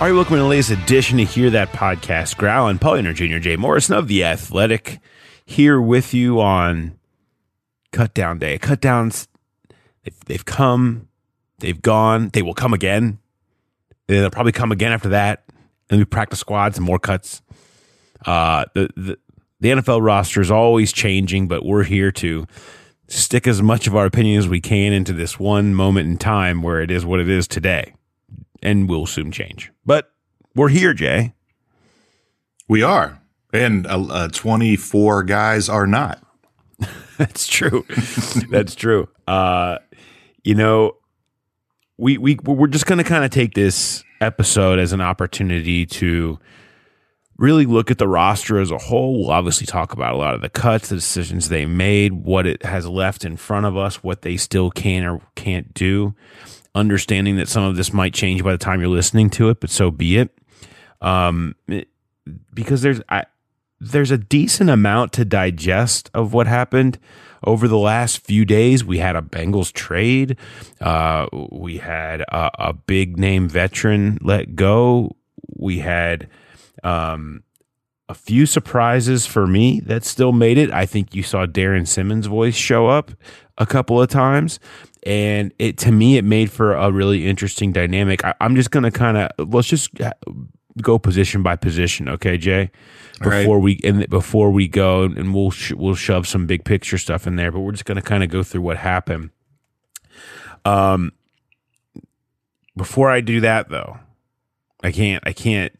All right, welcome to the latest edition to Hear That Podcast. Growling, Paul Dehner Jr., Jay Morrison of The Athletic, here with you on Cut Down Day. Cut downs, they've, come, they've gone, they will come again. And they'll probably come again after that. And we practice squads and more cuts. Uh, the, the, the NFL roster is always changing, but we're here to stick as much of our opinion as we can into this one moment in time where it is what it is today and will soon change. But we're here, Jay. We are. And uh, uh, 24 guys are not. That's true. That's true. Uh, you know, we we we're just going to kind of take this episode as an opportunity to really look at the roster as a whole. We'll obviously talk about a lot of the cuts, the decisions they made, what it has left in front of us, what they still can or can't do. Understanding that some of this might change by the time you're listening to it, but so be it. Um, it- because there's I, there's a decent amount to digest of what happened over the last few days. We had a Bengals trade. Uh, we had a, a big name veteran let go. We had um, a few surprises for me that still made it. I think you saw Darrin Simmons' voice show up a couple of times. And it to me, it made for a really interesting dynamic. I, I'm just gonna kind of let's just go position by position, okay, Jay? All right. Before we and before we go, and we'll sh- we'll shove some big picture stuff in there, but we're just gonna kind of go through what happened. Um, before I do that, though, I can't I can't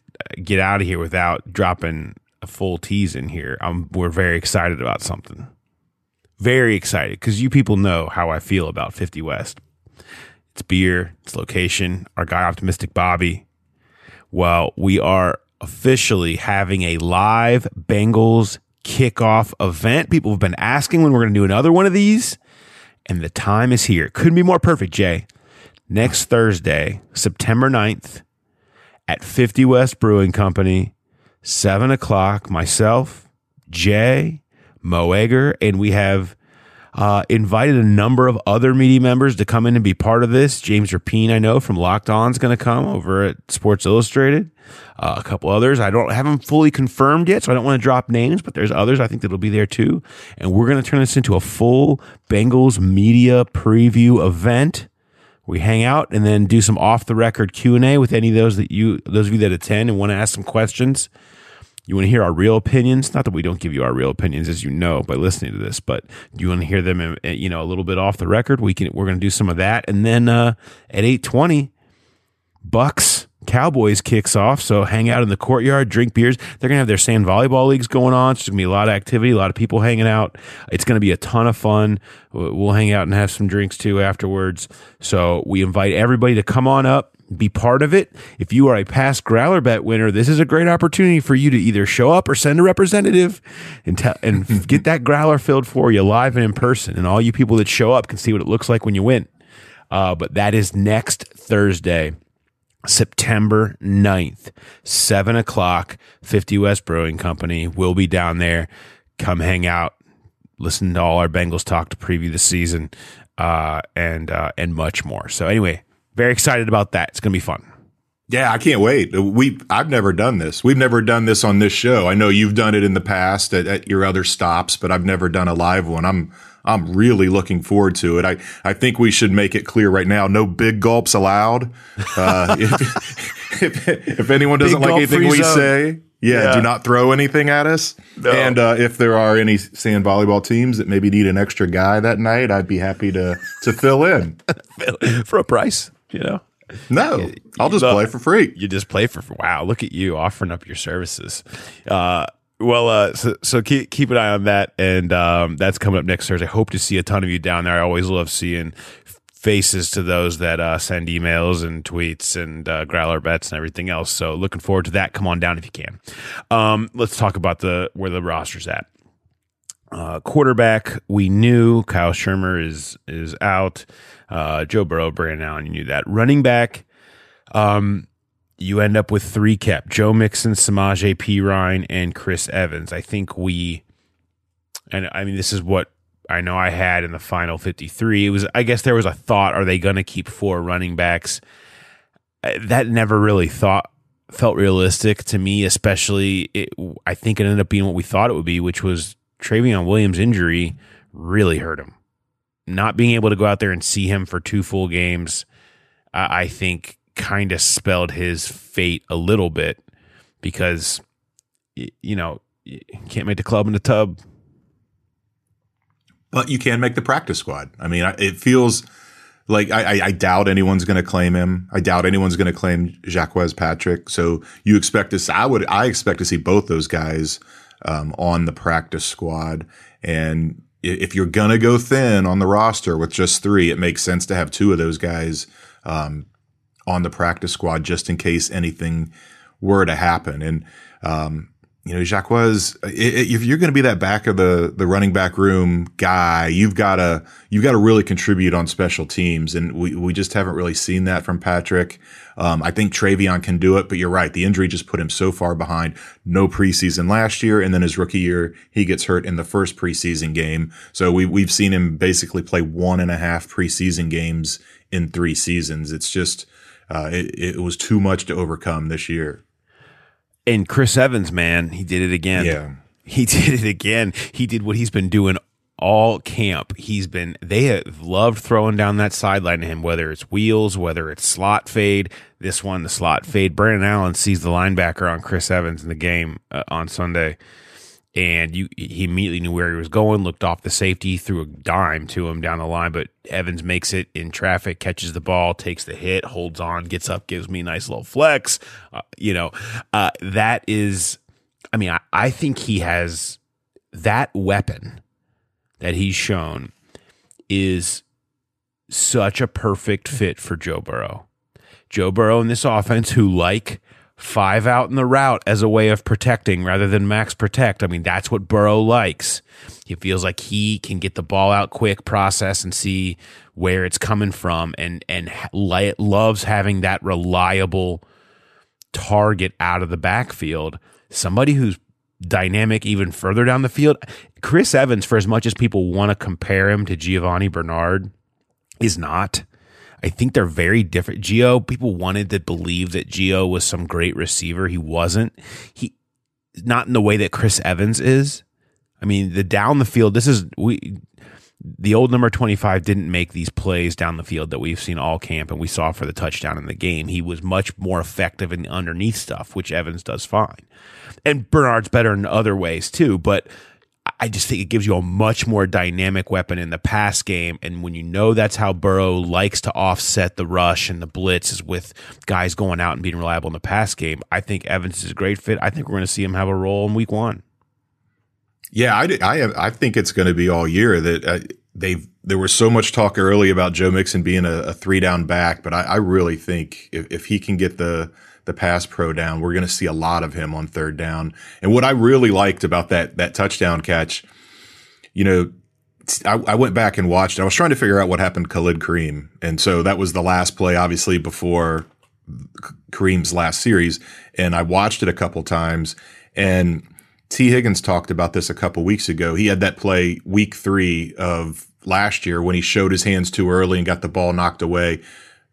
get out of here without dropping a full tease in here. I'm we're very excited about something. Very excited because you people know how I feel about 50 West. It's beer, it's location, our guy optimistic Bobby. Well, we are officially having a live Bengals kickoff event. People have been asking when we're going to do another one of these, and the time is here. Couldn't be more perfect, Jay. Next Thursday, September 9th, at 50 West Brewing Company, 7 o'clock. Myself, Jay, Mo Egger, and we have uh, invited a number of other media members to come in and be part of this. James Rapien, I know from Locked On, is going to come over at Sports Illustrated. Uh, a couple others. I don't have them fully confirmed yet, so I don't want to drop names, but there's others I think that'll be there too. And we're going to turn this into a full Bengals media preview event. We hang out and then do some off the record Q and A with any of those that you, those of you that attend and want to ask some questions. You want to hear our real opinions? Not that we don't give you our real opinions, as you know by listening to this, but do you want to hear them, uh, you know, a little bit off the record? We can. We're going to do some of that, and then uh, at eight twenty, Bucs Cowboys kicks off. So hang out in the courtyard, drink beers. They're going to have their sand volleyball leagues going on. It's going to be a lot of activity, a lot of people hanging out. It's going to be a ton of fun. We'll hang out and have some drinks too afterwards. So we invite everybody to come on up be part of it. If you are a past Growler Bet winner, this is a great opportunity for you to either show up or send a representative and tell and get that Growler filled for you live and in person. And all you people that show up can see what it looks like when you win. Uh, but that is next Thursday. September 9th, 7 o'clock, 50 West Brewing Company. We'll be down there. Come hang out, listen to all our Bengals talk to preview the season, uh, and uh, and much more. So anyway, very excited about that. It's gonna be fun. Yeah, I can't wait. We I've never done this. We've never done this on this show. I know you've done it in the past at, at your other stops, but I've never done a live one. I'm I'm really looking forward to it. I, I think we should make it clear right now: no big gulps allowed. Uh, if, if, if anyone doesn't Big like anything we zone. say, yeah, Yeah. do not throw anything at us. And uh, if there are any sand volleyball teams that maybe need an extra guy that night, I'd be happy to to fill in. For a price, you know. No, I'll just look, play for free. You just play for wow. Look at you offering up your services. Uh, well, uh, so, so keep keep an eye on that, and um, that's coming up next Thursday. I hope to see a ton of you down there. I always love seeing faces to those that uh, send emails and tweets and uh, growler bets and everything else. So looking forward to that. Come on down if you can. Um, let's talk about the where the roster's at. Uh, quarterback, we knew Kyle Shurmur is is out. Uh, Joe Burrow, Brandon Allen, you knew that. Running back, um, you end up with three kept: Joe Mixon, Samaje Perine, and Chris Evans. I think we, and I mean, this is what I know I had in the final fifty-three. It was, I guess, there was a thought: Are they going to keep four running backs? That never really thought felt realistic to me, especially. It, I think it ended up being what we thought it would be, which was Trayveon Williams' injury really hurt him. Not being able to go out there and see him for two full games, I think kind of spelled his fate a little bit because, you know, you can't make the club in the tub. but you can make the practice squad. I mean, it feels like I, I, doubt anyone's going to claim him. I doubt anyone's going to claim Jacques Patrick. So you expect to see, I would, I expect to see both those guys um, on the practice squad. And if you're going to go thin on the roster with just three, it makes sense to have two of those guys um, on the practice squad just in case anything were to happen. And, um, you know, Jacques, was, if you're going to be that back of the, the running back room guy, you've got to, you've got to really contribute on special teams. And we, we just haven't really seen that from Patrick. Um, I think Trayveon can do it, but you're right. The injury just put him so far behind. No preseason last year. And then his rookie year, he gets hurt in the first preseason game. So we, we've seen him basically play one and a half preseason games in three seasons. It's just, uh, it, it was too much to overcome this year. And Chris Evans, man, he did it again. Yeah. He did it again. He did what he's been doing all camp. He's been, they have loved throwing down that sideline to him, whether it's wheels, whether it's slot fade. This one, the slot fade. Brandon Allen sees the linebacker on Chris Evans in the game uh, on Sunday. And you, he immediately knew where he was going, looked off the safety, threw a dime to him down the line. But Evans makes it in traffic, catches the ball, takes the hit, holds on, gets up, gives me a nice little flex. Uh, you know, uh, that is, I mean, I, I think he has that weapon that he's shown is such a perfect fit for Joe Burrow. Joe Burrow in this offense, who like five out in the route as a way of protecting rather than max protect. I mean, that's what Burrow likes. He feels like he can get the ball out quick, process, and see where it's coming from, and and loves having that reliable target out of the backfield. Somebody who's dynamic even further down the field. Chris Evans, for as much as people want to compare him to Giovani Bernard, is not. I think they're very different. Gio, people wanted to believe that Gio was some great receiver. He wasn't. He not in the way that Chris Evans is. I mean, the down the field, this is we the old number 25 didn't make these plays down the field that we've seen all camp and we saw for the touchdown in the game. He was much more effective in the underneath stuff, which Evans does fine. And Bernard's better in other ways too, but I just think it gives you a much more dynamic weapon in the pass game. And when you know that's how Burrow likes to offset the rush and the blitz is with guys going out and being reliable in the pass game, I think Evans is a great fit. I think we're going to see him have a role in week one. Yeah, I, I, I think it's going to be all year that uh, they've there was so much talk early about Joe Mixon being a, a three down back, but I, I really think if, if he can get the the pass pro down, we're going to see a lot of him on third down. And what I really liked about that that touchdown catch, you know, I, I went back and watched. I was trying to figure out what happened to Khalid Kareem, and so that was the last play, obviously before Kareem's last series. And I watched it a couple times, and Tee Higgins talked about this a couple weeks ago. He had that play week three of last year when he showed his hands too early and got the ball knocked away.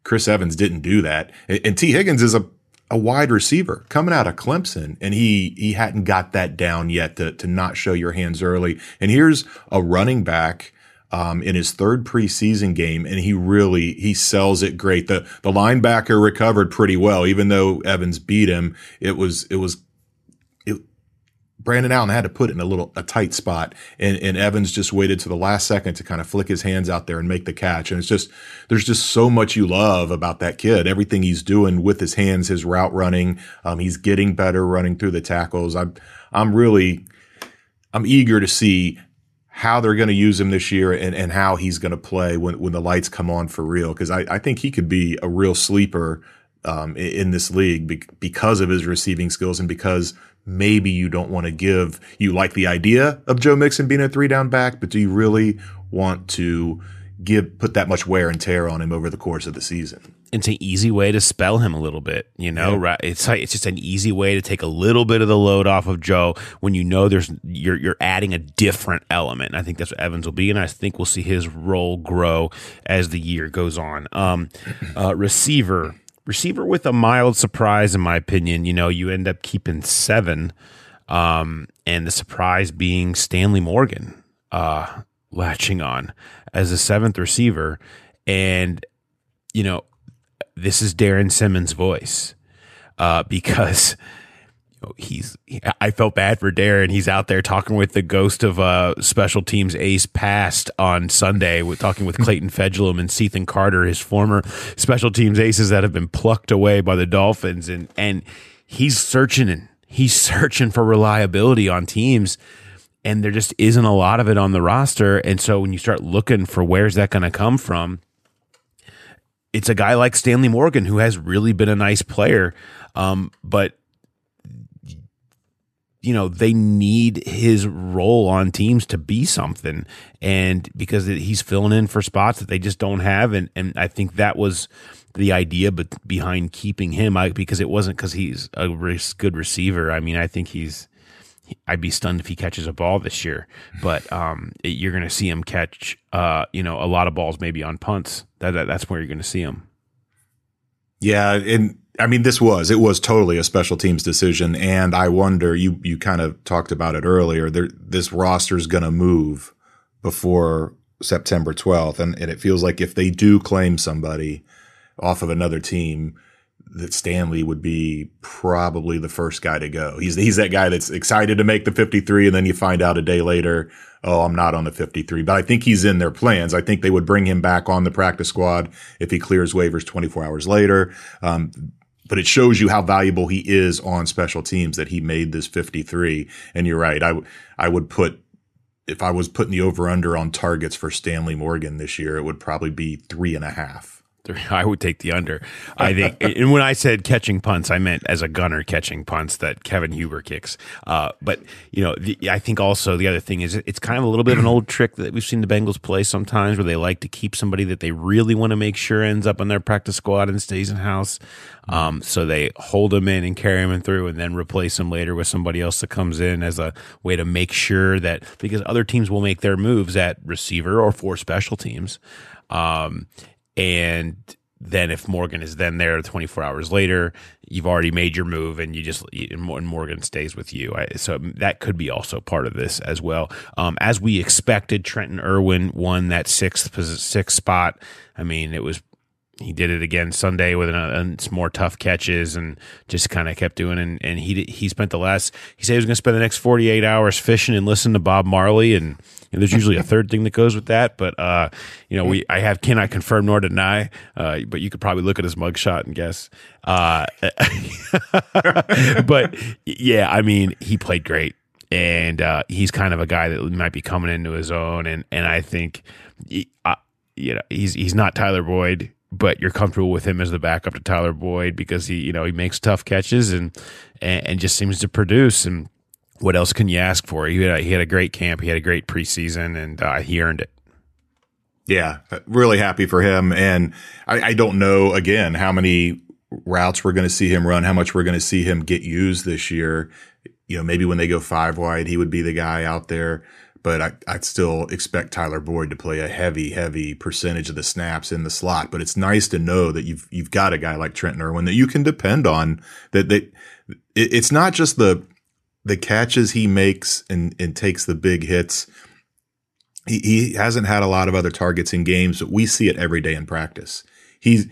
Chris Evans didn't do that. And, and Tee Higgins is a, a wide receiver coming out of Clemson, and he he hadn't got that down yet to to not show your hands early. And here's a running back um, in his third preseason game, and he really he sells it great. The the linebacker recovered pretty well, even though Evans beat him. It was it was Brandon Allen had to put it in a little a tight spot, and, and Evans just waited to the last second to kind of flick his hands out there and make the catch. And it's just there's just so much you love about that kid. Everything he's doing with his hands, his route running, um, he's getting better running through the tackles. I'm I'm really I'm eager to see how they're going to use him this year and, and how he's going to play when, when the lights come on for real. Cause I, I think he could be a real sleeper um, in this league because of his receiving skills and because maybe you don't want to give you like the idea of Joe Mixon being a three down back, but do you really want to give put that much wear and tear on him over the course of the season? It's an easy way to spell him a little bit, you know. Yeah. Right? It's like, it's just an easy way to take a little bit of the load off of Joe when you know there's you're you're adding a different element. I think that's what Evans will be, and I think we'll see his role grow as the year goes on. Um, uh, receiver receiver with a mild surprise, in my opinion. You know, you end up keeping seven, um, and the surprise being Stanley Morgan uh, latching on as a seventh receiver. And, you know, this is Darrin Simmons' voice uh, because he's I felt bad for Darrin. He's out there talking with the ghost of uh, special teams ace past on Sunday, with talking with Clayton Fejedelem and Cethan Carter, his former special teams aces that have been plucked away by the Dolphins, and and he's searching and he's searching for reliability on teams. And there just isn't a lot of it on the roster. And so when you start looking for where's that going to come from, it's a guy like Stanley Morgan who has really been a nice player. Um, but you know they need his role on teams to be something. And because he's filling in for spots that they just don't have. And and I think that was the idea but behind keeping him. I, because it wasn't because he's a good receiver. I mean I think he's I'd be stunned if he catches a ball this year. But um, it, you're going to see him catch uh, you know a lot of balls maybe on punts. That, that that's where you're going to see him. Yeah and I mean, this was it was totally a special teams decision, and I wonder you you kind of talked about it earlier. There, this roster is going to move before September twelfth, and, and it feels like if they do claim somebody off of another team, that Stanley would be probably the first guy to go. He's he's that guy that's excited to make the 53 and then you find out a day later, oh, I'm not on the 53. But I think he's in their plans. I think they would bring him back on the practice squad if he clears waivers 24 hours later. Um, but it shows you how valuable he is on special teams that he made this 53. And you're right. I, I would put, if I was putting the over under on targets for Stanley Morgan this year, it would probably be three and a half. I would take the under. I think, and when I said catching punts, I meant as a gunner catching punts that Kevin Huber kicks. Uh, but you know, the, I think also the other thing is it's kind of a little bit of an old trick that we've seen the Bengals play sometimes, where they like to keep somebody that they really want to make sure ends up on their practice squad and stays in house. Um, so they hold them in and carry them through, and then replace them later with somebody else that comes in as a way to make sure that because other teams will make their moves at receiver or for special teams. Um, and then if Morgan is then there 24 hours later, you've already made your move and you just and Morgan stays with you. So that could be also part of this as well. Um, as we expected, Trenton Irwin won that sixth sixth spot. I mean, it was he did it again Sunday with an, uh, some more tough catches and just kind of kept doing. And, and he he spent the last he said he was going to spend the next 48 hours fishing and listen to Bob Marley and you know, there's usually a third thing that goes with that, but uh, you know, we I have cannot confirm nor deny, uh, but you could probably look at his mugshot and guess. Uh, but yeah, I mean, he played great, and uh, he's kind of a guy that might be coming into his own. And and I think, he, uh, you know, he's he's not Tyler Boyd, but you're comfortable with him as the backup to Tyler Boyd because he you know he makes tough catches and and, and just seems to produce. And what else can you ask for? He had a, he had a great camp, he had a great preseason, and uh, he earned it. Yeah, really happy for him. And I, I don't know again how many routes we're going to see him run, how much we're going to see him get used this year. You know, maybe when they go five wide, he would be the guy out there. But I, I'd still expect Tyler Boyd to play a heavy, heavy percentage of the snaps in the slot. But it's nice to know that you've you've got a guy like Trenton Irwin that you can depend on. That that it, it's not just the the catches he makes and and takes the big hits he, he hasn't had a lot of other targets in games, but we see it every day in practice. He's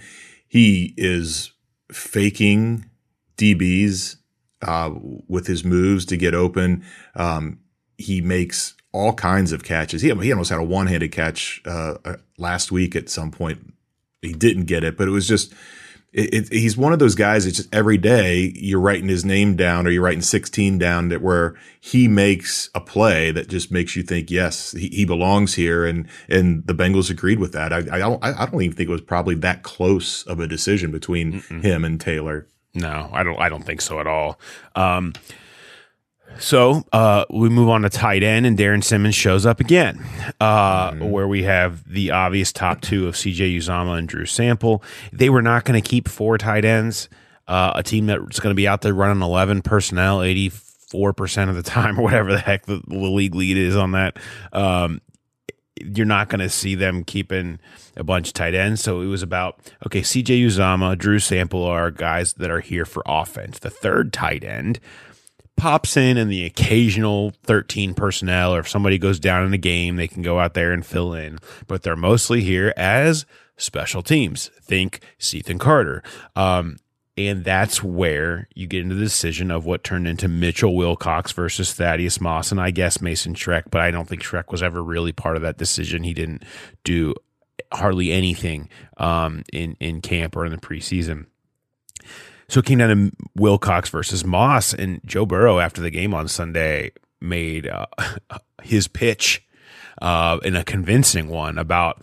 he is faking DBs uh, with his moves to get open. Um, he makes all kinds of catches. He, he almost had a one handed catch uh, uh, last week at some point. He didn't get it, but it was just it, it, he's one of those guys It's just every day you're writing his name down or you're writing 16 down that where he makes a play that just makes you think, yes, he, he belongs here. And, and the Bengals agreed with that. I, I don't, I don't even think it was probably that close of a decision between Mm-mm. him and Taylor. No, I don't, I don't think so at all. Um, so uh, we move on to tight end, and Darrin Simmons shows up again, uh, mm-hmm. where we have the obvious top two of CJ Uzomah and Drew Sample. They were not going to keep four tight ends, uh, a team that's going to be out there running 11 personnel 84% of the time, or whatever the heck the, the league lead is on that. Um, you're not going to see them keeping a bunch of tight ends. So it was about, okay, CJ Uzomah, Drew Sample are guys that are here for offense. The third tight end, pops in and the occasional 13 personnel, or if somebody goes down in a game, they can go out there and fill in. But they're mostly here as special teams. Think Cethan Carter. Um, and that's where you get into the decision of what turned into Mitchell Wilcox versus Thaddeus Moss, and I guess Mason Schreck, but I don't think Schreck was ever really part of that decision. He didn't do hardly anything um, in in camp or in the preseason. So it came down to Wilcox versus Moss, and Joe Burrow after the game on Sunday made uh, his pitch uh, in a convincing one about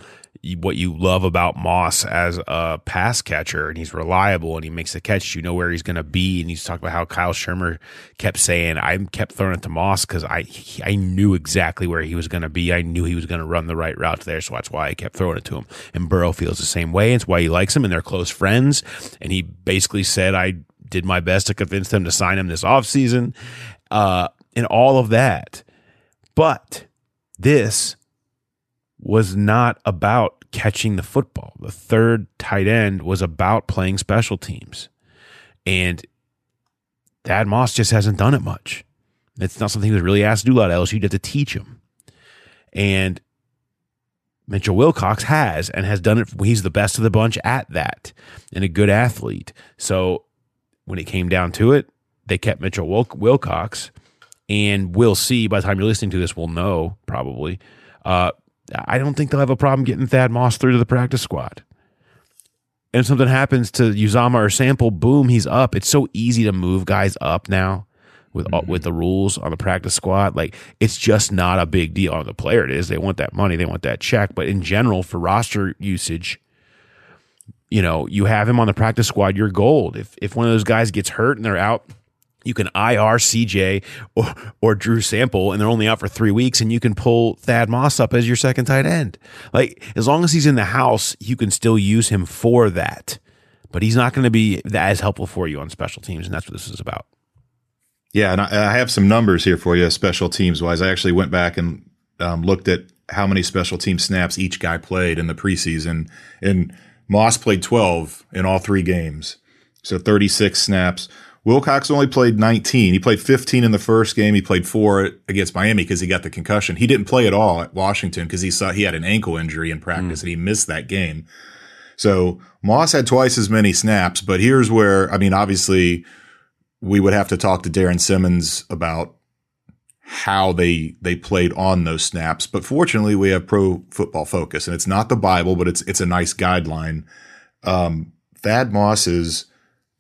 what you love about Moss as a pass catcher, and he's reliable and he makes the catch. You know where he's going to be, and he's talking about how Kyle Shurmur kept saying, "I kept throwing it to Moss because I I knew exactly where he was going to be. I knew he was going to run the right route there, so that's why I kept throwing it to him." And Burrow feels the same way. It's why he likes him, and they're close friends. And he basically said, "I did my best to convince them to sign him this offseason, uh, and all of that." But this was not about catching the football. The third tight end was about playing special teams. And Thad Moss just hasn't done it much. It's not something he was really asked to do a lot else. You'd have to teach him. And Mitchell Wilcox has and has done it. He's the best of the bunch at that and a good athlete. So when it came down to it, they kept Mitchell Wilcox. And we'll see by the time you're listening to this, we'll know probably. Uh, I don't think they'll have a problem getting Thad Moss through to the practice squad. And if something happens to Uzomah or Sample, boom, he's up. It's so easy to move guys up now with mm-hmm. with the rules on the practice squad. Like it's just not a big deal on the player. It is. They want that money. They want that check. But in general, for roster usage, you know, you have him on the practice squad. You're gold. If if one of those guys gets hurt and they're out you can IR CJ or, or Drew Sample, and they're only out for three weeks, and you can pull Thad Moss up as your second tight end. Like, as long as he's in the house, you can still use him for that. But he's not going to be as helpful for you on special teams, and that's what this is about. Yeah, and I, I have some numbers here for you, special teams wise. I actually went back and um, looked at how many special team snaps each guy played in the preseason, and Moss played 12 in all three games. So 36 snaps. Wilcox only played 19. He played 15 in the first game. He played four against Miami because he got the concussion. He didn't play at all at Washington because he saw he had an ankle injury in practice mm. and he missed that game. So Moss had twice as many snaps, but here's where, I mean, obviously we would have to talk to Darrin Simmons about how they they played on those snaps. But fortunately, we have Pro Football Focus, and it's not the Bible, but it's it's a nice guideline. Um, Thad Moss is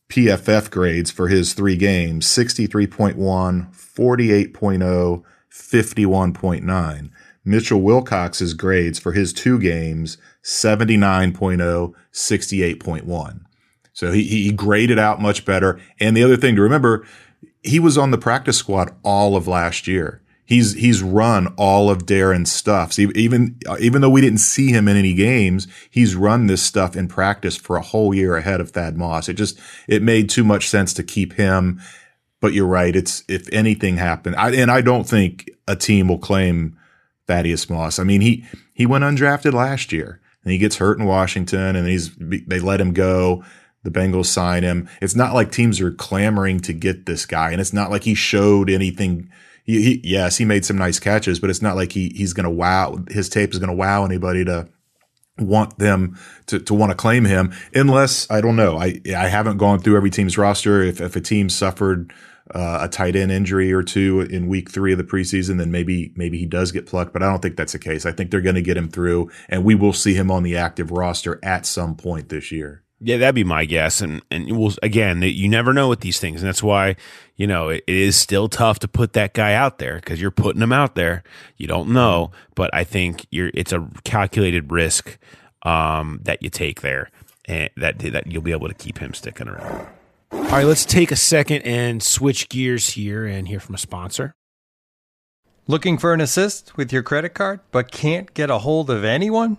PFF grades for his three games 63.1, 48.0, 51.9. Mitchell Wilcox's grades for his two games 79.0, 68.1. So he, he graded out much better. And the other thing to remember, he was on the practice squad all of last year. He's he's run all of Darrin's stuff. So even even though we didn't see him in any games, he's run this stuff in practice for a whole year ahead of Thad Moss. It just it made too much sense to keep him. But you're right. It's if anything happened, I, and I don't think a team will claim Thaddeus Moss. I mean he he went undrafted last year and he gets hurt in Washington and he's they let him go. The Bengals sign him. It's not like teams are clamoring to get this guy, and it's not like he showed anything he, he, yes, he made some nice catches, but it's not like he he's going to wow. His tape is going to wow anybody to want them to, to want to claim him unless I don't know. I I haven't gone through every team's roster. If if a team suffered uh, a tight end injury or two in week three of the preseason, then maybe maybe he does get plucked. But I don't think that's the case. I think they're going to get him through, and we will see him on the active roster at some point this year. Yeah, that'd be my guess. And and we'll again, you never know with these things, and that's why you know it, it is still tough to put that guy out there because you're putting him out there. You don't know, but I think you're it's a calculated risk um, that you take there, and that that you'll be able to keep him sticking around. All right, let's take a second and switch gears here and hear from a sponsor. Looking for an assist with your credit card, but can't get a hold of anyone?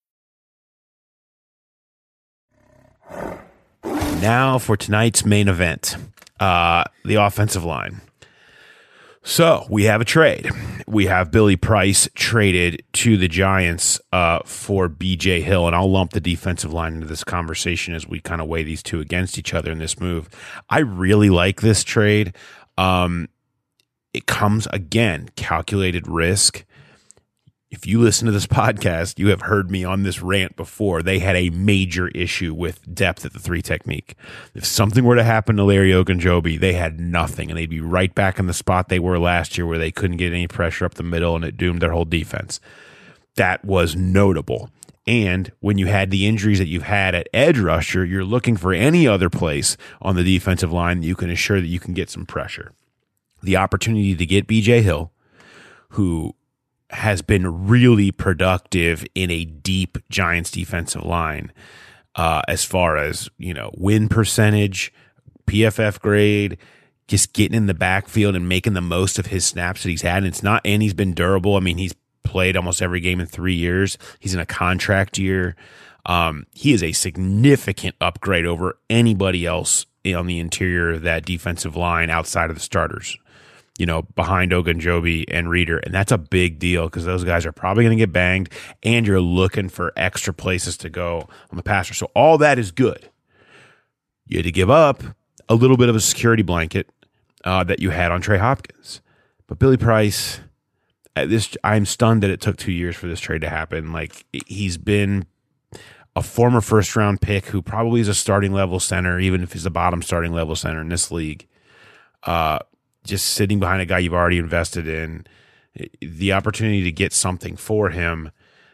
Now for tonight's main event, uh, the offensive line. So we have a trade. We have Billy Price traded to the Giants uh, for BJ Hill, and I'll lump the defensive line into this conversation as we kind of weigh these two against each other in this move. I really like this trade. Um, it comes again calculated risk if you listen to this podcast, you have heard me on this rant before. They had a major issue with depth at the three technique. If something were to happen to Larry Ogunjobi, they had nothing, and they'd be right back in the spot they were last year, where they couldn't get any pressure up the middle, and it doomed their whole defense. That was notable. And when you had the injuries that you've had at edge rusher, you're looking for any other place on the defensive line that you can assure that you can get some pressure. The opportunity to get BJ Hill, who has been really productive in a deep Giants defensive line uh, as far as, you know, win percentage, PFF grade, just getting in the backfield and making the most of his snaps that he's had. And it's not, and he's been durable. I mean, he's played almost every game in three years. He's in a contract year. Um, he is a significant upgrade over anybody else on the interior of that defensive line outside of the starters you know, behind Ogunjobi and Reader. And that's a big deal because those guys are probably going to get banged and you're looking for extra places to go on the passer. So all that is good. You had to give up a little bit of a security blanket uh, that you had on Trey Hopkins. But Billy Price, this, I'm stunned that it took two years for this trade to happen. Like he's been a former first round pick who probably is a starting level center, even if he's a bottom starting level center in this league. Uh, just sitting behind a guy you've already invested in, the opportunity to get something for him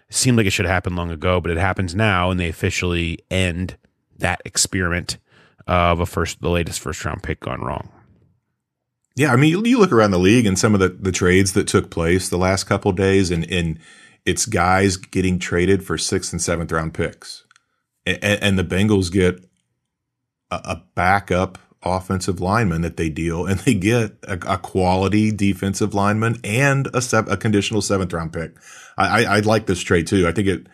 seemed like it should happen long ago, but it happens now, and they officially end that experiment of a first, the latest first round pick gone wrong. Yeah, I mean, you look around the league and some of the, the trades that took place the last couple days, and, and it's guys getting traded for sixth and seventh round picks, and, and the Bengals get a, a backup offensive lineman that they deal, and they get a, a quality defensive lineman and a, a conditional seventh round pick. I, I, I like this trade too. I think it,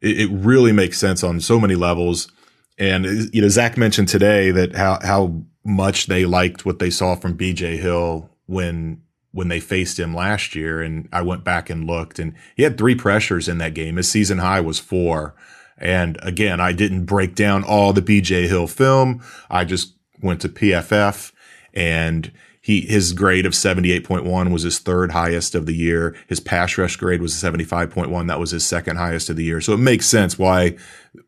it it really makes sense on so many levels. And you know, Zac mentioned today that how how much they liked what they saw from BJ Hill when when they faced him last year. And I went back and looked, and he had three pressures in that game. His season high was four. And again, I didn't break down all the BJ Hill film. I just went to PFF and he his grade of 78.1 was his third highest of the year. His pass rush grade was 75.1. That was his second highest of the year. So it makes sense why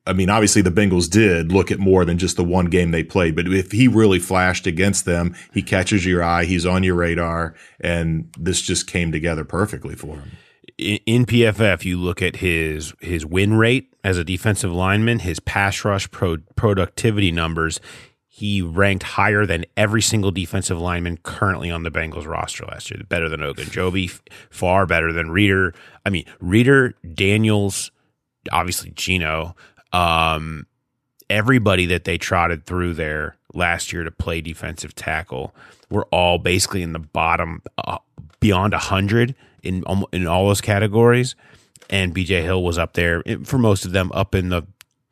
I mean, obviously the Bengals did look at more than just the one game they played, but if he really flashed against them, he catches your eye, he's on your radar, and this just came together perfectly for him. In PFF, you look at his his win rate as a defensive lineman, his pass rush pro- productivity numbers he ranked higher than every single defensive lineman currently on the Bengals roster last year. Better than Ogunjobi, far better than Reader. I mean, Reader, Daniels, obviously Geno, um, everybody that they trotted through there last year to play defensive tackle were all basically in the bottom, uh, beyond hundred in in all those categories. And BJ Hill was up there for most of them, up in the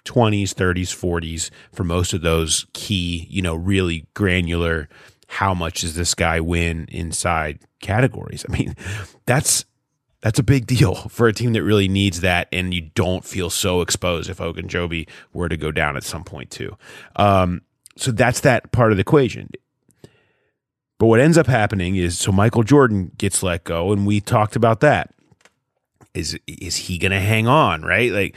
20s, 30s, 40s for most of those key, you know, really granular, how much does this guy win inside categories? I mean, that's that's a big deal for a team that really needs that, and you don't feel so exposed if Ogunjobi were to go down at some point too. Um, so that's that part of the equation. But what ends up happening is so Michael Jordan gets let go, and we talked about that. Is is he going to hang on? Right? Like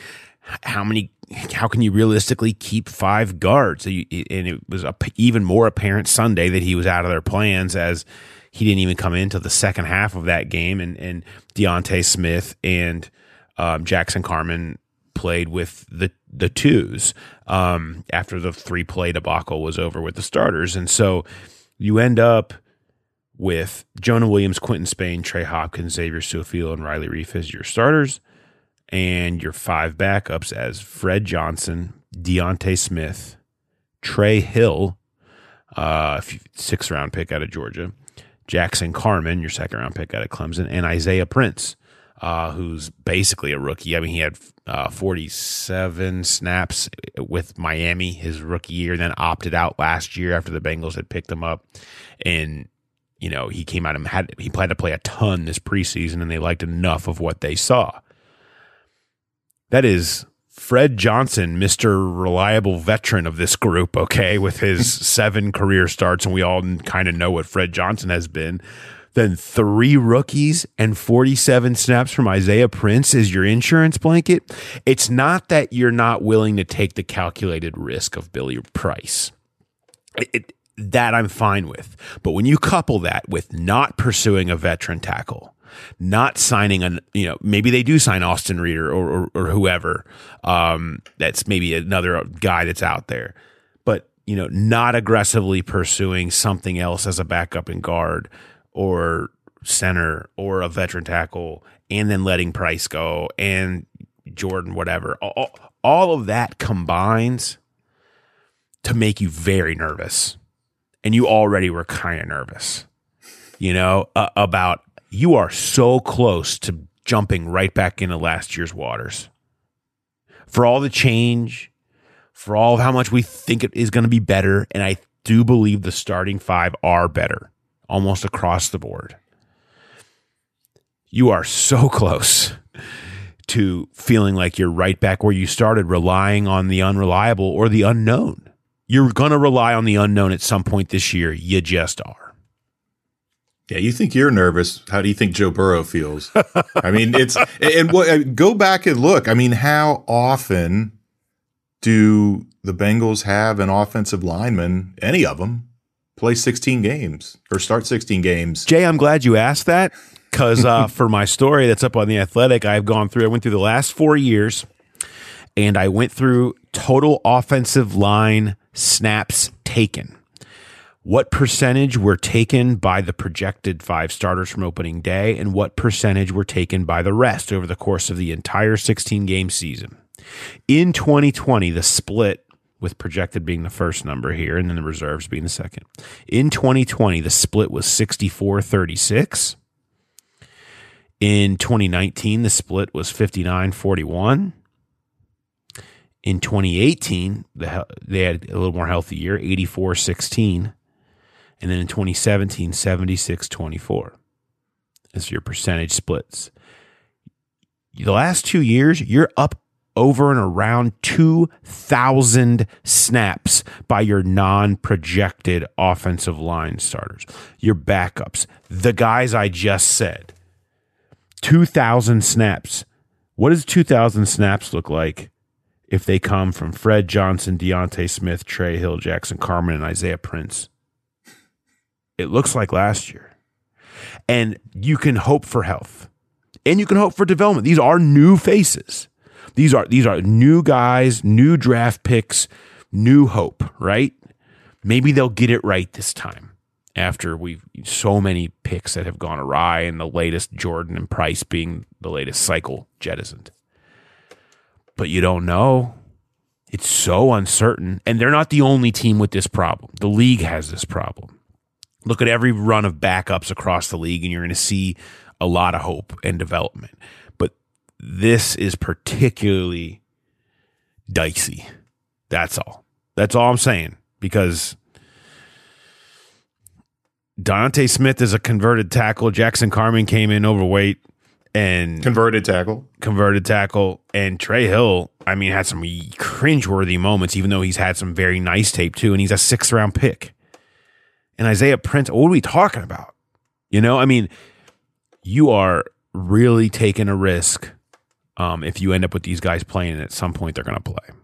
how many how can you realistically keep five guards? And it was even more apparent Sunday that he was out of their plans as he didn't even come into the second half of that game. And, and D'Ante Smith and um, Jackson Carman played with the the twos um, after the three play debacle was over with the starters. And so you end up with Jonah Williams, Quinton Spain, Trey Hopkins, Xavier Su'a-Filo, and Riley Reiff as your starters and your five backups as Fred Johnson, D'Ante Smith, Trey Hill, uh, sixth round pick out of Georgia, Jackson Carman, your second round pick out of Clemson, and Isaiah Prince, uh, who's basically a rookie. I mean, he had uh, 47 snaps with Miami his rookie year, then opted out last year after the Bengals had picked him up. And, you know, he came out and had, he planned to play a ton this preseason, and they liked enough of what they saw. That is Fred Johnson, Mr. Reliable Veteran of this group, okay, with his seven career starts, and we all kind of know what Fred Johnson has been. Then three rookies and 47 snaps from Isaiah Prince is your insurance blanket. It's not that you're not willing to take the calculated risk of Billy Price. It, it, that I'm fine with. But when you couple that with not pursuing a veteran tackle, not signing a you know maybe they do sign Austin Reiter or or, or whoever um, that's maybe another guy that's out there, but you know not aggressively pursuing something else as a backup in guard or center or a veteran tackle, and then letting Price go and Jordan whatever. All, all of that combines to make you very nervous, and you already were kind of nervous you know, uh, about you are so close to jumping right back into last year's waters. For all the change, for all of how much we think it is going to be better, and I do believe the starting five are better almost across the board. You are so close to feeling like you're right back where you started, relying on the unreliable or the unknown. You're going to rely on the unknown at some point this year. You just are. Yeah, you think you're nervous. How do you think Joe Burrow feels? I mean, it's and what go back and look. I mean, how often do the Bengals have an offensive lineman, any of them, play 16 games or start 16 games? Jay, I'm glad you asked that because uh, for my story that's up on the Athletic, I've gone through. I went through the last four years, and I went through total offensive line snaps taken what percentage were taken by the projected five starters from opening day and what percentage were taken by the rest over the course of the entire 16 game season. In 2020, the split with projected being the first number here and then the reserves being the second. In 2020, the split was 64 36. In 2019, the split was 59 41. In 2018, the, they had a little more healthy year, 84 16. And then in 2017, 76 24. That's your percentage splits. The last two years, you're up over and around 2,000 snaps by your non projected offensive line starters, your backups, the guys I just said. 2,000 snaps. What does 2,000 snaps look like if they come from Fred Johnson, D'Ante Smith, Trey Hill, Jackson Carman, and Isaiah Prince? It looks like last year. And you can hope for health and you can hope for development. These are new faces. These are these are new guys, new draft picks, new hope, right? Maybe they'll get it right this time after we've so many picks that have gone awry and the latest Jordan and Price being the latest cycle jettisoned. But you don't know. It's so uncertain. And they're not the only team with this problem. The league has this problem. Look at every run of backups across the league, and you're going to see a lot of hope and development. But this is particularly dicey. That's all. That's all I'm saying because D'Ante Smith is a converted tackle. Jackson Carman came in overweight and Converted tackle. converted tackle. And Trey Hill, I mean, had some cringeworthy moments, even though he's had some very nice tape too. And he's a sixth round pick. And Isaiah Prince, what are we talking about? You know, I mean, you are really taking a risk um, if you end up with these guys playing and at some point they're going to play.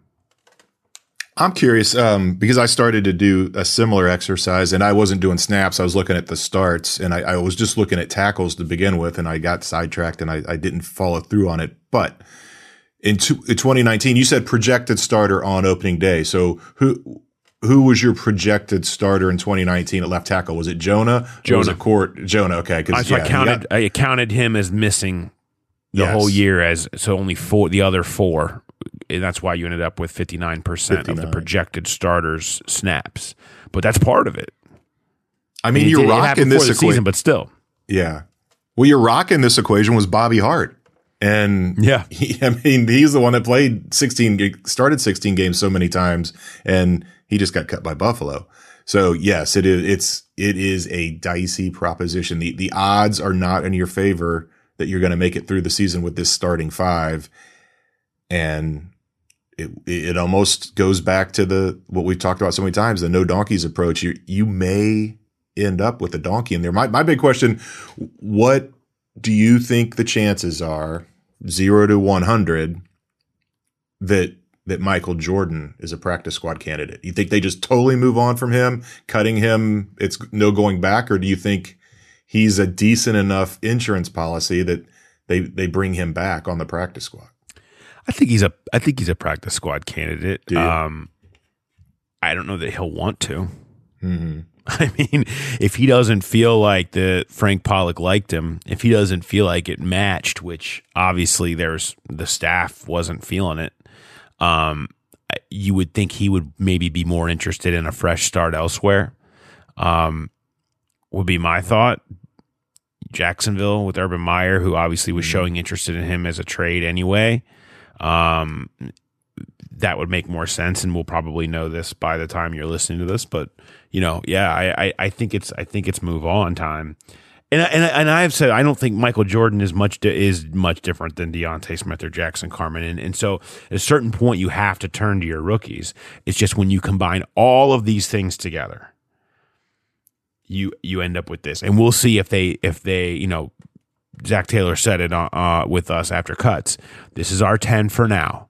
I'm curious um, because I started to do a similar exercise and I wasn't doing snaps. I was looking at the starts and I, I was just looking at tackles to begin with and I got sidetracked and I, I didn't follow through on it. But in, in 2019, you said projected starter on opening day. So who who was your projected starter in 2019 at left tackle? Was it Jonah? Or was Jonah. it Court? Jonah. Okay. I, Because so I counted. I counted him as missing the Yes. whole year as so only four. The other four, and that's why you ended up with fifty nine percent of the projected starters snaps. But that's part of it. I mean, It you're it rocking happened this equation. season, but still, Yeah. Well, you're rocking this equation was Bobby Hart. And Yeah. he, I mean, he's the one that played 16, started 16 games so many times and he just got cut by Buffalo. So yes, it is, it's, it is a dicey proposition. The, the odds are not in your favor that you're going to make it through the season with this starting five. And it, it almost goes back to the, what we've talked about so many times, the no donkeys approach. You, you may end up with a donkey in there. My, my big question, what do you think the chances are zero to 100 that, that Michael Jordan is a practice squad candidate? You think they just totally move on from him, cutting him? It's no going back, or do you think he's a decent enough insurance policy that they, they bring him back on the practice squad? I think he's a. I think he's a practice squad candidate. Do? Um, I don't know that he'll want to. Mm-hmm. I mean, if he doesn't feel like the Frank Pollack liked him, if he doesn't feel like it matched, which obviously there's the staff wasn't feeling it, um, you would think he would maybe be more interested in a fresh start elsewhere. Um, would be my thought. Jacksonville with Urban Meyer, who obviously was showing interest in him as a trade anyway. Um, that would make more sense, and we'll probably know this by the time you're listening to this. But you know, yeah, I, I, I think it's I think it's move on time. And I- and and I've said I don't think Michael Jordan is much di- is much different than D'Ante Smith or Jackson Carman, and and so at a certain point you have to turn to your rookies. It's just when you combine all of these things together, you you end up with this, and we'll see if they if they you know Zac Taylor said it uh, uh, with us after cuts. This is our ten for now,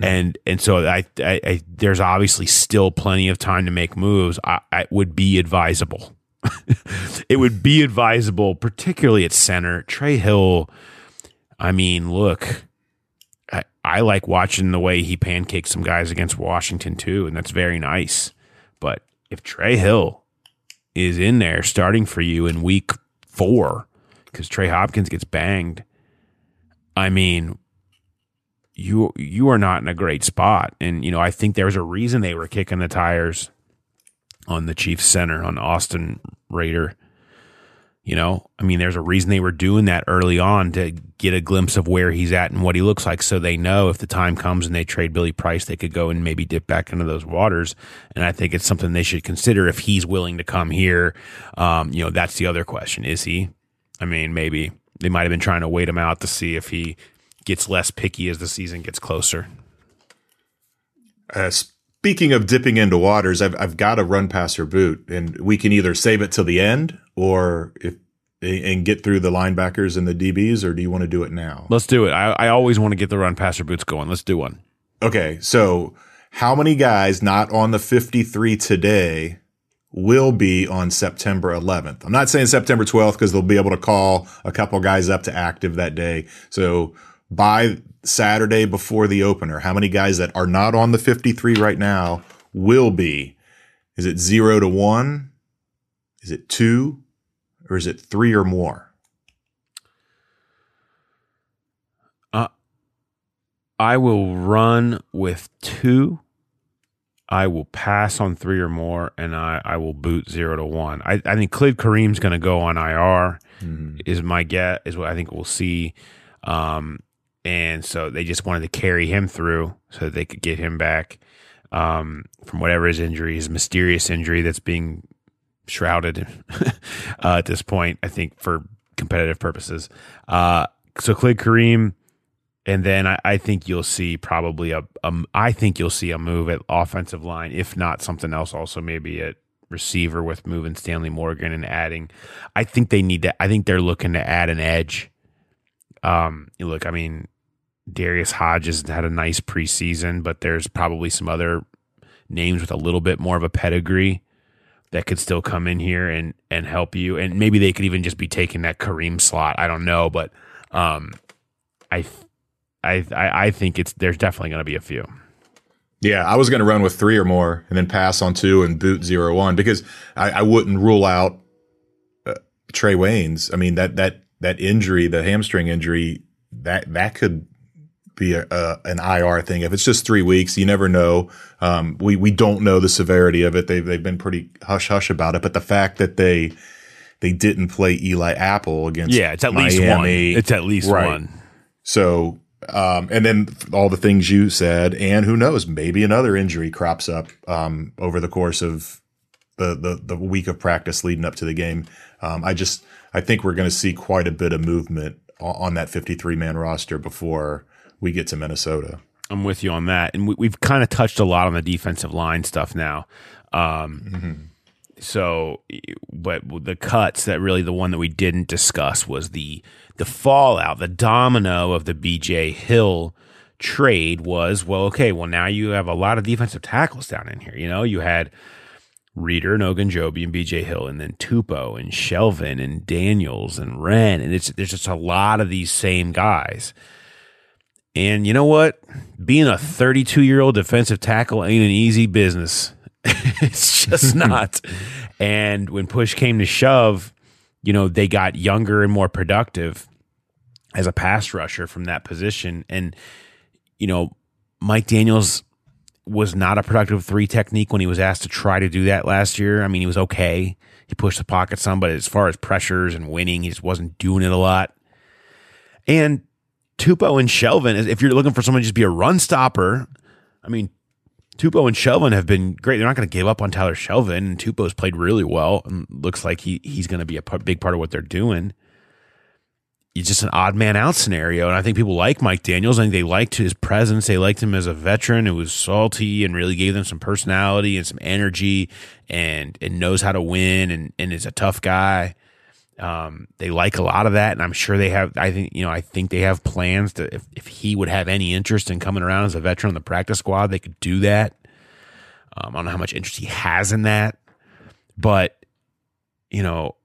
and and so I, I, I there's obviously still plenty of time to make moves. I, I would be advisable. it would be advisable, particularly at center. Trey Hill. I mean, look, I, I like watching the way he pancakes some guys against Washington too, and that's very nice. But if Trey Hill is in there starting for you in week four because Trey Hopkins gets banged. I mean, you you are not in a great spot. And you know, I think there's a reason they were kicking the tires on the Chiefs center on Austin Reiter. You know, I mean, there's a reason they were doing that early on to get a glimpse of where he's at and what he looks like, so they know if the time comes and they trade Billy Price, they could go and maybe dip back into those waters. And I think it's something they should consider if he's willing to come here. Um, you know, that's the other question: is he? I mean, maybe they might have been trying to wait him out to see if he gets less picky as the season gets closer. Uh, speaking of dipping into waters, I've I've got a run past passer boot, and we can either save it till the end or if and get through the linebackers and the DBs, or do you want to do it now? Let's do it. I, I always want to get the run passer boots going. Let's do one. Okay, so how many guys not on the 53 today will be on September 11th? I'm not saying September 12th because they'll be able to call a couple guys up to active that day. So by Saturday before the opener, how many guys that are not on the 53 right now will be? Is it zero to one? Is it two? Or is it three or more? I will run with two. I will pass on three or more, and I, I will boot zero to one. I, I think Khalid Kareem's going to go on IR. Is my guess is what I think we'll see. Um, and so they just wanted to carry him through so they could get him back um, from whatever his injury, his mysterious injury that's being shrouded uh, at this point. I think for competitive purposes. Uh, so Khalid Kareem, and then I, I think you'll see probably a, I think you'll see a move at offensive line, if not something else. Also, maybe at receiver with moving Stanley Morgan and adding. I think they need to. I think they're looking to add an edge. Um, look, I mean, Darius Hodges had a nice preseason, but there's probably some other names with a little bit more of a pedigree that could still come in here and and help you. And maybe they could even just be taking that Kareem slot. I don't know, but um, I I I, think it's there's definitely going to be a few. Yeah, I was going to run with three or more and then pass on two and boot zero one because I, I wouldn't rule out uh, Trae Waynes. I mean that that that injury, the hamstring injury, that that could be a, a, an IR thing. If it's just three weeks, you never know. Um, we we don't know the severity of it. They've they've been pretty hush hush about it. But the fact that they they didn't play Eli Apple against Yeah, it's at least one. It's at least Right. one. so, um, and then all the things you said, and who knows, maybe another injury crops up um, over the course of the, the the week of practice leading up to the game. Um, I just I think we're going to see quite a bit of movement on, that 53 man roster before we get to Minnesota. I'm with you on that, and we, we've kind of touched a lot on the defensive line stuff now. Um, So, but the cuts that really the one that we didn't discuss was the the fallout, the domino of the BJ Hill trade was well, okay, well now you have a lot of defensive tackles down in here. You know, you had Reader and Ogunjobi and BJ Hill, and then Tupou and Shelvin and Daniels and Wren, and it's there's just a lot of these same guys. And you know what? Being a 32 year old defensive tackle ain't an easy business. it's just not. And when push came to shove, you know, they got younger and more productive as a pass rusher from that position. And, you know, Mike Daniels was not a productive three technique when he was asked to try to do that last year. I mean, he was okay. He pushed the pocket some, but as far as pressures and winning, he just wasn't doing it a lot. And Tupou and Shelvin, if you're looking for someone to just be a run stopper, I mean, Tupou and Shelvin have been great. They're not going to give up on Tyler Shelvin, and Tupou's played really well and looks like he he's going to be a p- big part of what they're doing. It's just an odd man out scenario, and I think people like Mike Daniels. I think they liked his presence. They liked him as a veteran who was salty and really gave them some personality and some energy, and and knows how to win and and is a tough guy. Um, they like a lot of that, and I'm sure they have. I think you know. I think they have plans to if if he would have any interest in coming around as a veteran on the practice squad, they could do that. Um, I don't know how much interest he has in that, but you know,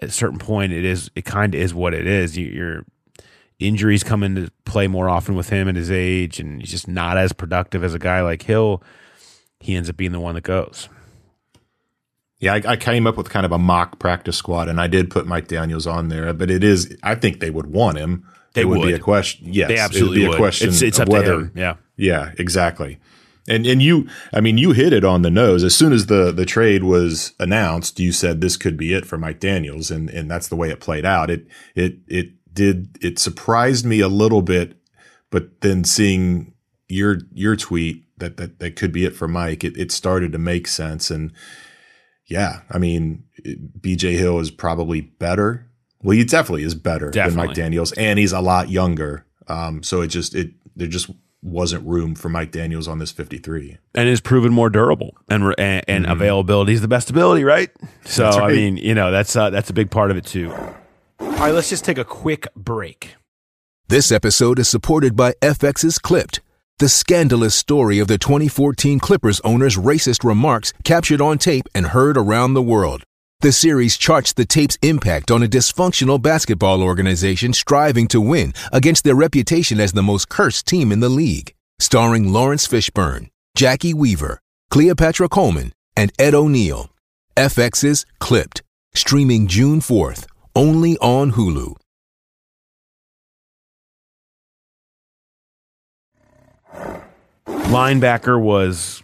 at a certain point, it is it kind of is what it is. You, your injuries come into play more often with him at his age, and he's just not as productive as a guy like Hill. He ends up being the one that goes. Yeah, I, I came up with kind of a mock practice squad, and I did put Mike Daniels on there, but it is I think they would want him. They it would, be a question. Yes, They absolutely it would be would. a question It's- it's up to whether. him. Yeah. yeah, exactly. And and you, I mean, you hit it on the nose. As soon as the the trade was announced, you said this could be it for Mike Daniels, and and that's the way it played out. It it it did it surprised me a little bit, but then seeing your your tweet that that that could be it for Mike, it it started to make sense. And yeah, I mean, BJ Hill is probably better. Well, he definitely is better than Mike Daniels, and he's a lot younger. Um, so it just it there just wasn't room for Mike Daniels on this 53. and is proven more durable and and, and availability is the best ability, right? So Mm-hmm. I mean, you know, that's uh, that's a big part of it too. All right, let's just take a quick break. This episode is supported by FX's Clipped, the scandalous story of the 2014 Clippers owner's racist remarks captured on tape and heard around the world. The series charts the tape's impact on a dysfunctional basketball organization striving to win against their reputation as the most cursed team in the league. Starring Laurence Fishburne, Jacki Weaver, Cleopatra Coleman, and Ed O'Neill. FX's Clipped, streaming June 4th, only on Hulu. Linebacker was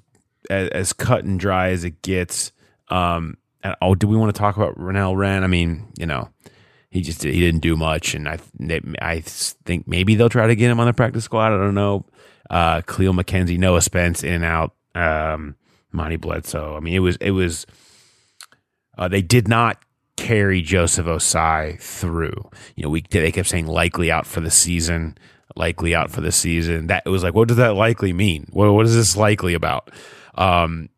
as, as cut and dry as it gets. Um, oh, do we want to talk about Renell Wren? I mean, you know, he just he didn't do much, and I I think maybe they'll try to get him on the practice squad. I don't know. Uh, Cleo McKenzie, Noah Spence, in and out. Um, Amani Bledsoe. I mean, it was it was. Uh, they did not carry Joseph Ossai through. You know, we they kept saying likely out for the season, likely out for the season. That it was like, what does that likely mean? What what is this likely about? Um,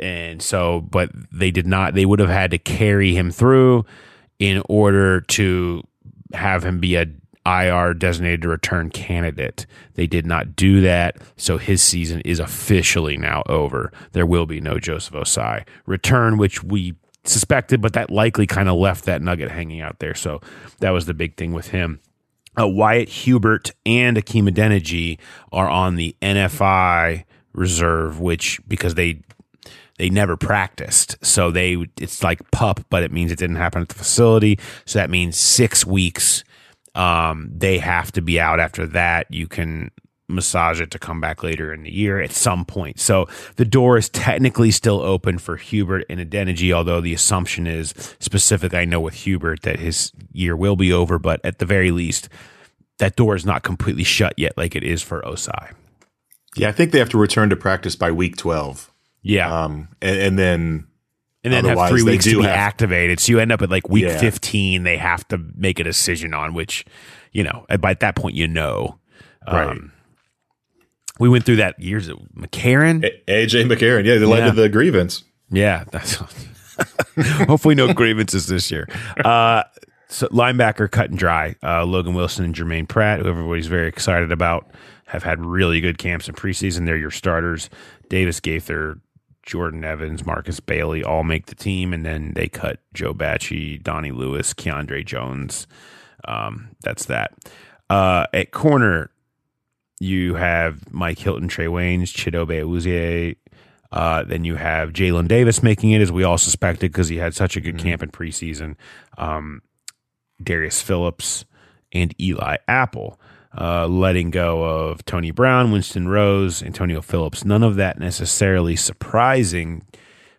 and so, but they did not. They would have had to carry him through in order to have him be a IR designated to return candidate. They did not do that, so his season is officially now over. There will be no Joseph Ossai return, which we suspected, but that likely kind of left that nugget hanging out there. So that was the big thing with him. Uh, Wyatt Hubert and Hakeem Adeniji are on the NFI reserve, which because they they never practiced. So they it's like pup, but it means it didn't happen at the facility. So that means six weeks. Um, they have to be out after that. You can massage it to come back later in the year at some point. So the door is technically still open for Hubert and Adeniji, although the assumption is specific. I know with Hubert that his year will be over, but at the very least, that door is not completely shut yet, like it is for Ossai. Yeah, I think they have to return to practice by week 12. Yeah. Um, and, and then and then have three weeks to be activated. So you end up at like week Yeah. 15. They have to make a decision on which, you know, at- by that point, you know. Right. Um, we went through that years of McCarron. A- AJ McCarron, yeah, they led Yeah. to the grievance. Yeah, that's hopefully no grievances this year. Uh, so linebacker cut and dry. Uh, Logan Wilson and Germaine Pratt, who everybody's very excited about, have had really good camps in preseason. They're your starters. Davis Gaither, Jordan Evans, Markus Bailey all make the team, and then they cut Joe Bachie, Donnie Lewis, Keandre Jones. Um, that's that. Uh, at corner, you have Mike Hilton, Trae Waynes, Chidobe Awuzie, uh, then you have Jalen Davis making it, as we all suspected, because he had such a good camp in preseason. Um, Darius Phillips and Eli Apple, uh, letting go of Tony Brown, Winston Rose, Antonio Phillips. None of that necessarily surprising.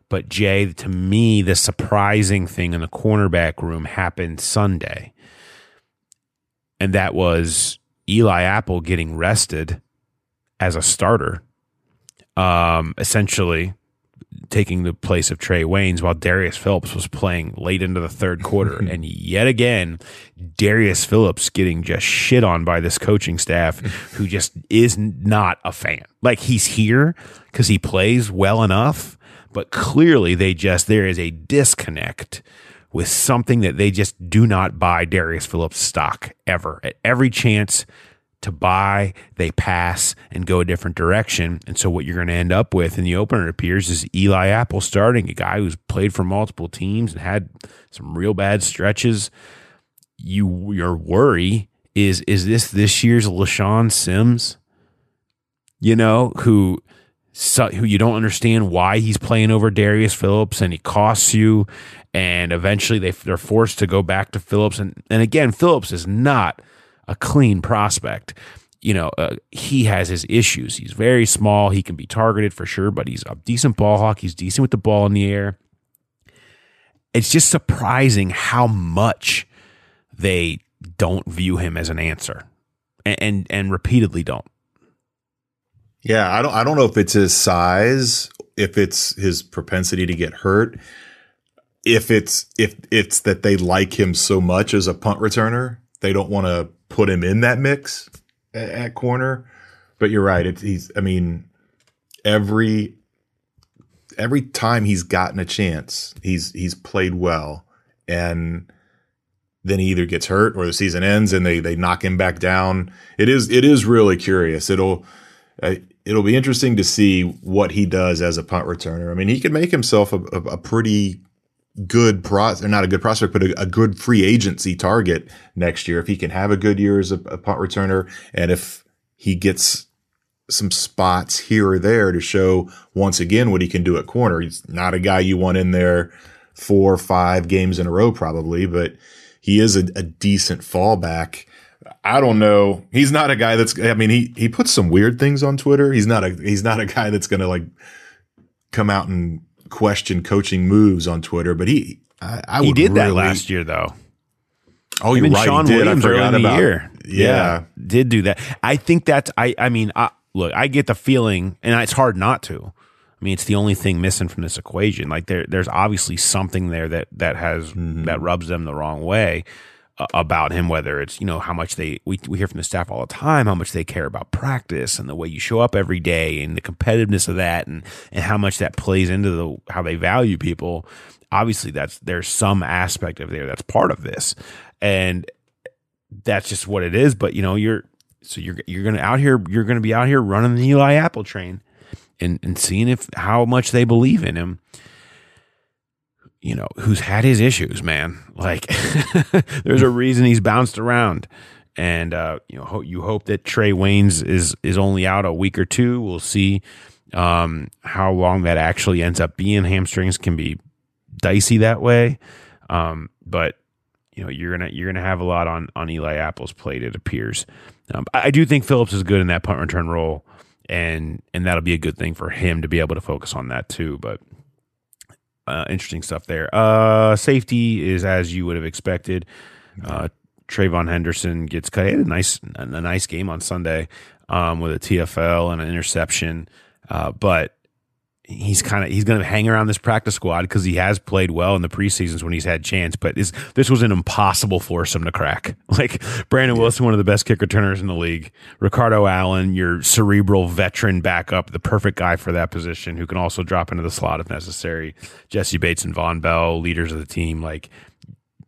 But Jay, to me, the surprising thing in the cornerback room happened Sunday. And that was Eli Apple getting rested as a starter um, essentially taking the place of Trae Waynes while Darius Phillips was playing late into the third quarter. and yet again, Darius Phillips getting just shit on by this coaching staff who just is not a fan. Like he's here because he plays well enough, but clearly they just, there is a disconnect with something that they just do not buy Darius Phillips stock ever. At every chance to buy, they pass and go a different direction. And so what you're going to end up with in the opener, appears, is Eli Apple starting, a guy who's played for multiple teams and had some real bad stretches. You your worry is is this this year's LeShaun Sims? You know, who so, who you don't understand why he's playing over Darius Phillips and he costs you and eventually they they're forced to go back to Phillips and and again Phillips is not a clean prospect. You know, uh, he has his issues. He's very small. He can be targeted for sure, but he's a decent ball hawk. He's decent with the ball in the air. It's just surprising how much they don't view him as an answer, and and, and repeatedly don't. Yeah, I don't I don't know if it's his size, if it's his propensity to get hurt, if it's if it's that they like him so much as a punt returner, they don't want to put him in that mix at, at corner. But you're right. It's he's I mean every every time he's gotten a chance, he's he's played well and then he either gets hurt or the season ends and they they knock him back down. It is it is really curious. It'll uh, it'll be interesting to see what he does as a punt returner. I mean, he could make himself a, a, a pretty good pro, or not a good prospect, but a, a, good free agency target next year if he can have a good year as a, a punt returner, and if he gets some spots here or there to show once again what he can do at corner. He's not a guy you want in there four or five games in a row, probably, but he is a, a decent fallback. I don't know. He's not a guy that's. I mean, he he puts some weird things on Twitter. He's not a he's not a guy that's going to like come out and question coaching moves on Twitter. But he, I, I he did really, that last year though. Oh, you're Even right. Shawn. Williams early forgot in the about. year. Yeah. did do that. I think that's. I. I mean, I, look, I get the feeling, and it's hard not to. I mean, it's the only thing missing from this equation. Like there, there's obviously something there that that has Mm-hmm. that rubs them the wrong way about him. Whether it's you know how much they we we hear from the staff all the time how much they care about practice and the way you show up every day and the competitiveness of that and and how much that plays into the how they value people. Obviously, that's there's some aspect of there that's part of this, and that's just what it is. But you know, you're so you're you're gonna out here you're gonna be out here running the Eli Apple train and and seeing if how much they believe in him. You know, who's had his issues, man. Like there's a reason he's bounced around. And uh, you know, ho- you hope that Trae Waynes is is only out a week or two. We'll see um, how long that actually ends up being. Hamstrings can be dicey that way, um, but you know you're gonna you're gonna have a lot on on Eli Apple's plate. It appears. Um, I, I do think Phillips is good in that punt return role, and and that'll be a good thing for him to be able to focus on that too. But uh, interesting stuff there. Uh, safety is as you would have expected. Uh, Trayvon Henderson gets cut. He had a nice a nice game on Sunday um, with a TFL and an interception, uh, but he's kind of he's going to hang around this practice squad because he has played well in the preseasons when he's had chance. But this this was an impossible foursome to crack. Like Brandon Wilson, one of the best kick returners in the league. Ricardo Allen, your cerebral veteran backup, the perfect guy for that position, who can also drop into the slot if necessary. Jessie Bates and Vonn Bell, leaders of the team. Like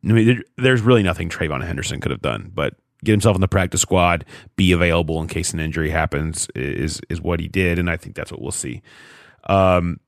I mean, there, there's really nothing Trayvon Henderson could have done, but get himself in the practice squad, be available in case an injury happens is is what he did, and I think that's what we'll see. Um,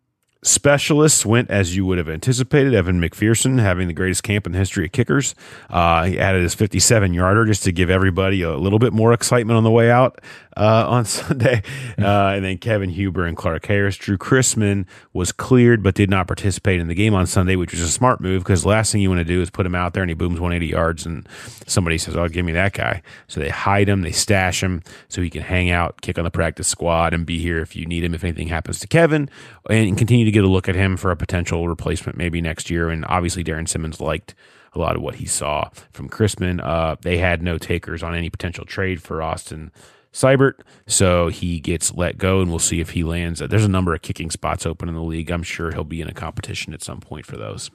specialists went as you would have anticipated. Evan McPherson having the greatest camp in the history of kickers. Uh, he added his 57 yarder just to give everybody a little bit more excitement on the way out uh, on Sunday. Uh, and then Kevin Huber and Clark Harris. Drue Chrisman was cleared but did not participate in the game on Sunday, which was a smart move because the last thing you want to do is put him out there and he booms 180 yards and somebody says, "Oh, give me that guy." So they hide him, they stash him so he can hang out, kick on the practice squad, and be here if you need him if anything happens to Kevin, and continue to get a look at him for a potential replacement maybe next year. And obviously, Darrin Simmons liked a lot of what he saw from Chrisman. Uh, they had no takers on any potential trade for Austin Seibert, so he gets let go, and we'll see if he lands. There's a number of kicking spots open in the league. I'm sure he'll be in a competition at some point for those.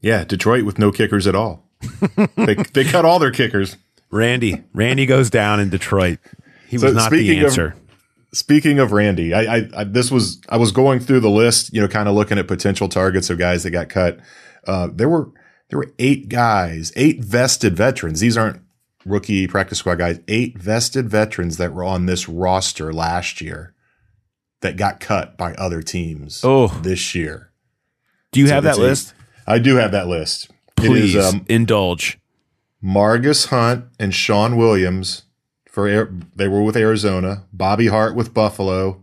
Yeah, Detroit with no kickers at all. they they cut all their kickers. Randy, Randy goes down in Detroit. He So was not the speaking of- answer. Speaking of Randy, I, I, I this was I was going through the list, you know, kind of looking at potential targets of guys that got cut. Uh, there were there were eight guys, eight vested veterans. These aren't rookie practice squad guys. Eight vested veterans that were on this roster last year that got cut by other teams. Oh. this year. Do you So have that eight. list? I do have that list. Please is um, indulge. Margus Hunt and Shawn Williams for they were with Arizona, Bobby Hart with Buffalo,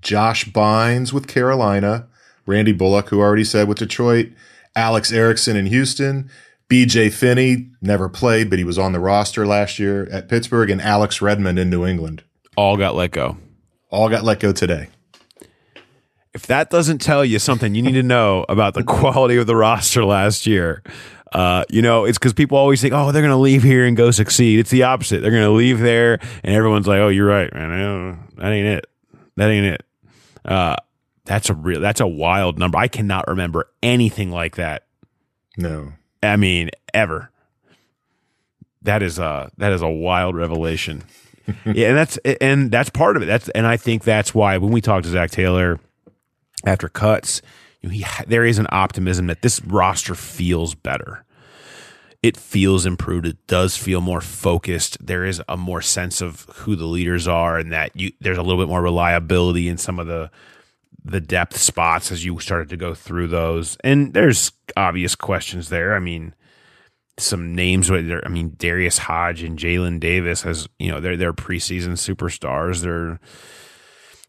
Josh Bynes with Carolina, Randy Bullock, who already said with Detroit, Alex Erickson in Houston, BJ Finney never played, but he was on the roster last year at Pittsburgh, and Alex Redmond in New England. All got let go. All got let go today. If that doesn't tell you something you need to know about the quality of the roster last year, uh, you know, it's because people always think, oh, they're going to leave here and go succeed. It's the opposite. They're going to leave there, and everyone's like, oh, you're right, man. That ain't it. That ain't it. Uh, that's a real. That's a wild number. I cannot remember anything like that. No. I mean, ever. That is a that is a wild revelation. yeah, and that's and that's part of it. That's and I think that's why when we talked to Zac Taylor after cuts, you know, he, there is an optimism that this roster feels better. It feels improved. It does feel more focused. There is a more sense of who the leaders are, and that you there's a little bit more reliability in some of the the depth spots as you started to go through those. And there's obvious questions there. I mean, some names. I mean, Darius Hodge and Jalen Davis as you know they're they're preseason superstars. They're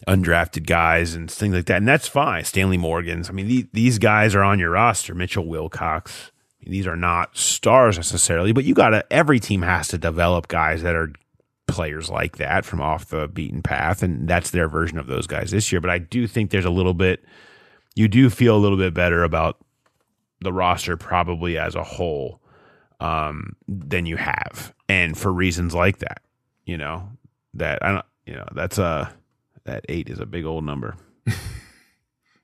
undrafted guys and things like that, and that's fine. Stanley Morgan's. I mean, the, these guys are on your roster. Mitchell Wilcox. these are not stars necessarily, but you got to. Every team has to develop guys that are players like that from off the beaten path, and that's their version of those guys this year. But I do think there's a little bit. You do feel a little bit better about the roster probably as a whole um, than you have, and for reasons like that, you know that I don't, you know that's a that eight is a big old number.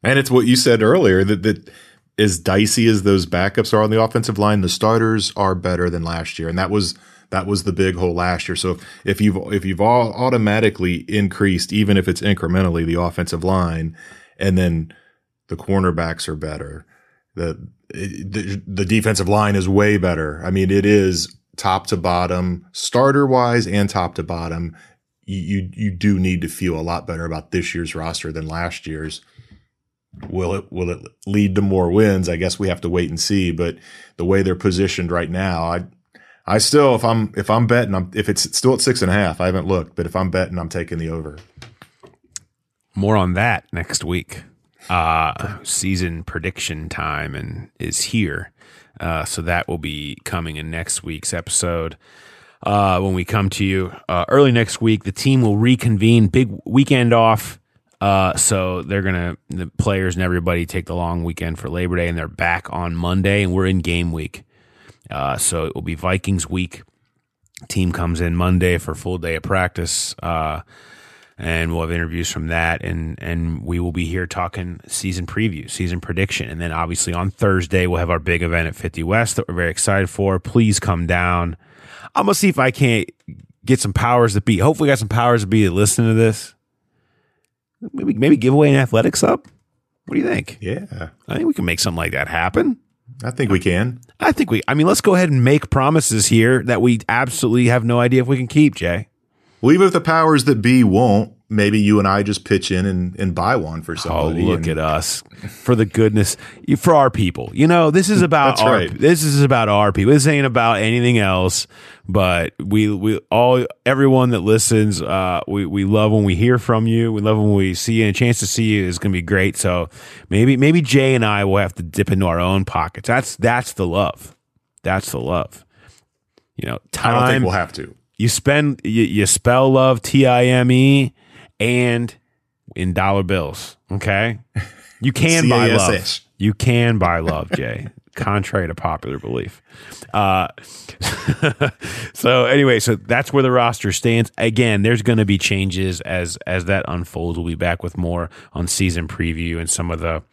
and it's what you said earlier that that as dicey as those backups are on the offensive line, the starters are better than last year, and that was that was the big hole last year. So if you've if you've all automatically increased, even if it's incrementally, the offensive line, and then the cornerbacks are better, the the, the defensive line is way better. I mean, it is top to bottom, starter wise and top to bottom you you do need to feel a lot better about this year's roster than last year's. Will it will it lead to more wins? I guess we have to wait and see. But the way they're positioned right now, I I still if I'm if I'm betting, I'm if it's still at six and a half. I haven't looked, but if I'm betting, I'm taking the over. More on that next week. Uh, season prediction time and is here. Uh, so that will be coming in next week's episode uh, when we come to you uh, early next week. The team will reconvene, big weekend off. Uh, so they're gonna the players and everybody take the long weekend for Labor Day, and they're back on Monday, and we're in game week. Uh, so it will be Vikings week. Team comes in Monday for full day of practice, uh, and we'll have interviews from that, and and we will be here talking season preview, season prediction, and then obviously on Thursday we'll have our big event at Fifty West that we're very excited for. Please come down. I'm gonna see if I can't get some powers to be. Hopefully, got some powers to be to listen to this. Maybe maybe give away an athletics up. What do you think? Yeah, I think we can make something like that happen. I think we can. I think we. I mean, let's go ahead and make promises here that we absolutely have no idea if we can keep. Jay, well, even if the powers that be won't, maybe you and I just pitch in and, and buy one for somebody. Oh, look and, at us! For the goodness, for our people. You know, this is about our. right. This is about our people. This ain't about anything else. But we we all everyone that listens, uh, we we love when we hear from you. We love when we see you. And a chance to see you is going to be great. So maybe maybe Jay and I will have to dip into our own pockets. That's that's the love. That's the love. You know, I don't think time we'll have to. you spend you, you spell love T I M E and in dollar bills. Okay, you can buy love. You can buy love, Jay. contrary to popular belief. Uh, so anyway, so that's where the roster stands. Again, there's going to be changes as as that unfolds. We'll be back with more on season preview and some of the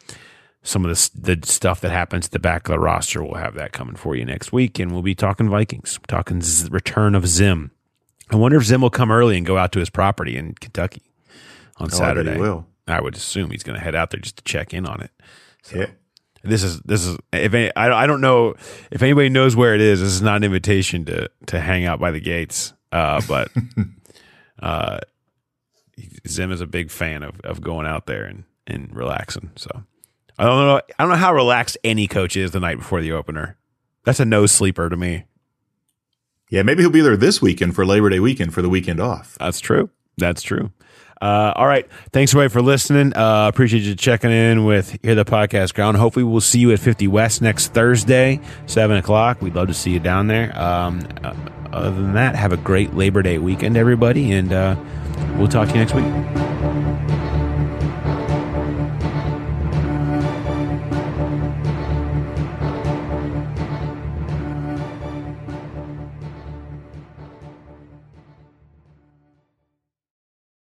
some of the the stuff that happens at the back of the roster. We'll have that coming for you next week, and we'll be talking Vikings, talking Z- return of Zim. I wonder if Zim will come early and go out to his property in Kentucky on Oh, I Saturday. he will. I would assume he's going to head out there just to check in on it. So Yeah. this is this is if any, I I don't know if anybody knows where it is. This is not an invitation to to hang out by the gates. Uh, but uh, Zim is a big fan of of going out there and and relaxing. So I don't know. I don't know how relaxed any coach is the night before the opener. That's a no sleeper to me. Yeah, maybe he'll be there this weekend for Labor Day weekend for the weekend off. That's true. That's true. Uh, all right. Thanks, everybody, for listening. Uh, appreciate you checking in with Hear the Podcast Ground. Hopefully, we'll see you at 50 West next Thursday, 7 o'clock. We'd love to see you down there. Um, uh, other than that, have a great Labor Day weekend, everybody, and uh, we'll talk to you next week.